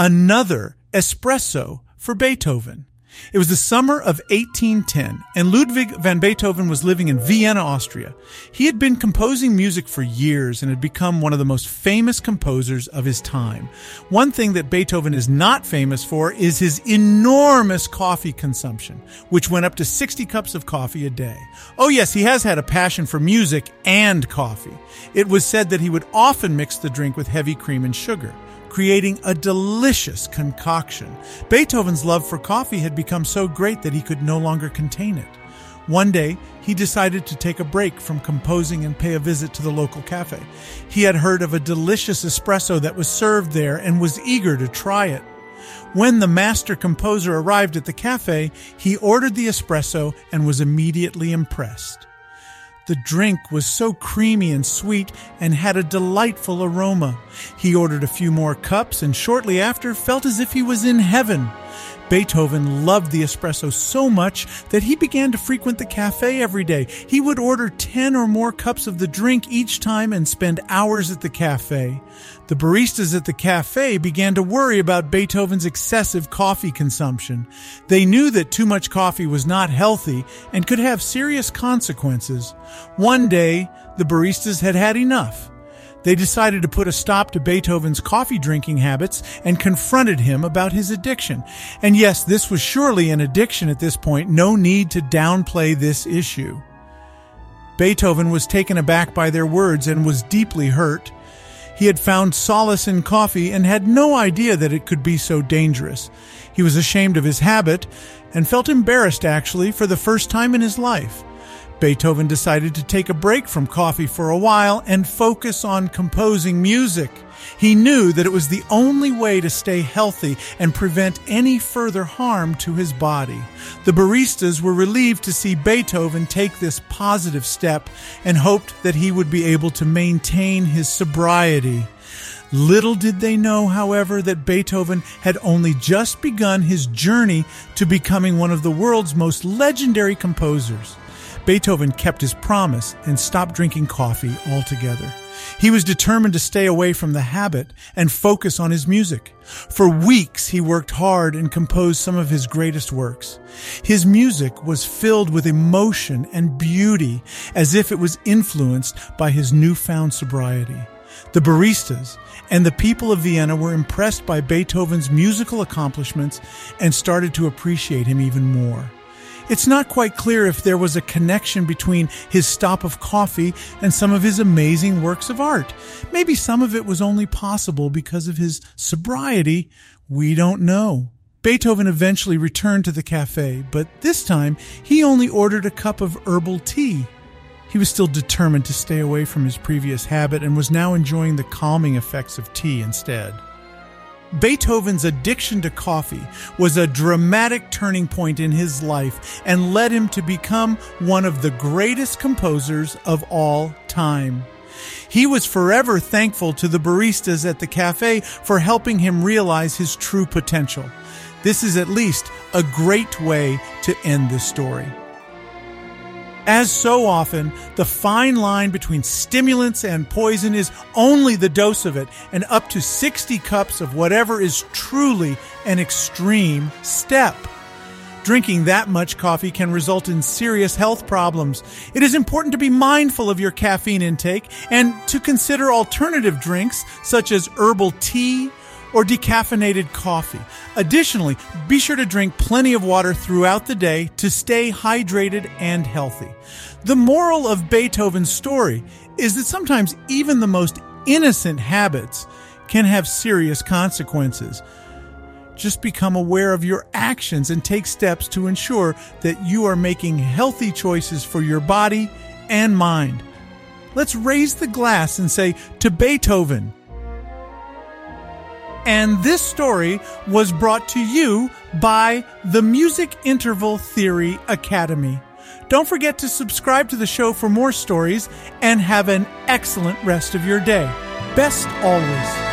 another espresso for Beethoven. It was the summer of 1810, and Ludwig van Beethoven was living in Vienna, Austria. He had been composing music for years and had become one of the most famous composers of his time. One thing that Beethoven is not famous for is his enormous coffee consumption, which went up to 60 cups of coffee a day. Oh, yes, he has had a passion for music and coffee. It was said that he would often mix the drink with heavy cream and sugar creating a delicious concoction. Beethoven's love for coffee had become so great that he could no longer contain it. One day, he decided to take a break from composing and pay a visit to the local cafe. He had heard of a delicious espresso that was served there and was eager to try it. When the master composer arrived at the cafe, he ordered the espresso and was immediately impressed. The drink was so creamy and sweet and had a delightful aroma. He ordered a few more cups and shortly after felt as if he was in heaven. Beethoven loved the espresso so much that he began to frequent the cafe every day. He would order 10 or more cups of the drink each time and spend hours at the cafe. The baristas at the cafe began to worry about Beethoven's excessive coffee consumption. They knew that too much coffee was not healthy and could have serious consequences. One day, the baristas had had enough. They decided to put a stop to Beethoven's coffee drinking habits and confronted him about his addiction. And yes, this was surely an addiction at this point. No need to downplay this issue. Beethoven was taken aback by their words and was deeply hurt. He had found solace in coffee and had no idea that it could be so dangerous. He was ashamed of his habit and felt embarrassed actually for the first time in his life. Beethoven decided to take a break from coffee for a while and focus on composing music. He knew that it was the only way to stay healthy and prevent any further harm to his body. The baristas were relieved to see Beethoven take this positive step and hoped that he would be able to maintain his sobriety. Little did they know, however, that Beethoven had only just begun his journey to becoming one of the world's most legendary composers. Beethoven kept his promise and stopped drinking coffee altogether. He was determined to stay away from the habit and focus on his music. For weeks, he worked hard and composed some of his greatest works. His music was filled with emotion and beauty as if it was influenced by his newfound sobriety. The baristas and the people of Vienna were impressed by Beethoven's musical accomplishments and started to appreciate him even more. It's not quite clear if there was a connection between his stop of coffee and some of his amazing works of art. Maybe some of it was only possible because of his sobriety. We don't know. Beethoven eventually returned to the cafe, but this time he only ordered a cup of herbal tea. He was still determined to stay away from his previous habit and was now enjoying the calming effects of tea instead. Beethoven's addiction to coffee was a dramatic turning point in his life and led him to become one of the greatest composers of all time. He was forever thankful to the baristas at the cafe for helping him realize his true potential. This is at least a great way to end this story. As so often, the fine line between stimulants and poison is only the dose of it, and up to 60 cups of whatever is truly an extreme step. Drinking that much coffee can result in serious health problems. It is important to be mindful of your caffeine intake and to consider alternative drinks such as herbal tea, or decaffeinated coffee. Additionally, be sure to drink plenty of water throughout the day to stay hydrated and healthy. The moral of Beethoven's story is that sometimes even the most innocent habits can have serious consequences. Just become aware of your actions and take steps to ensure that you are making healthy choices for your body and mind. Let's raise the glass and say to Beethoven, and this story was brought to you by the Music Interval Theory Academy. Don't forget to subscribe to the show for more stories and have an excellent rest of your day. Best always.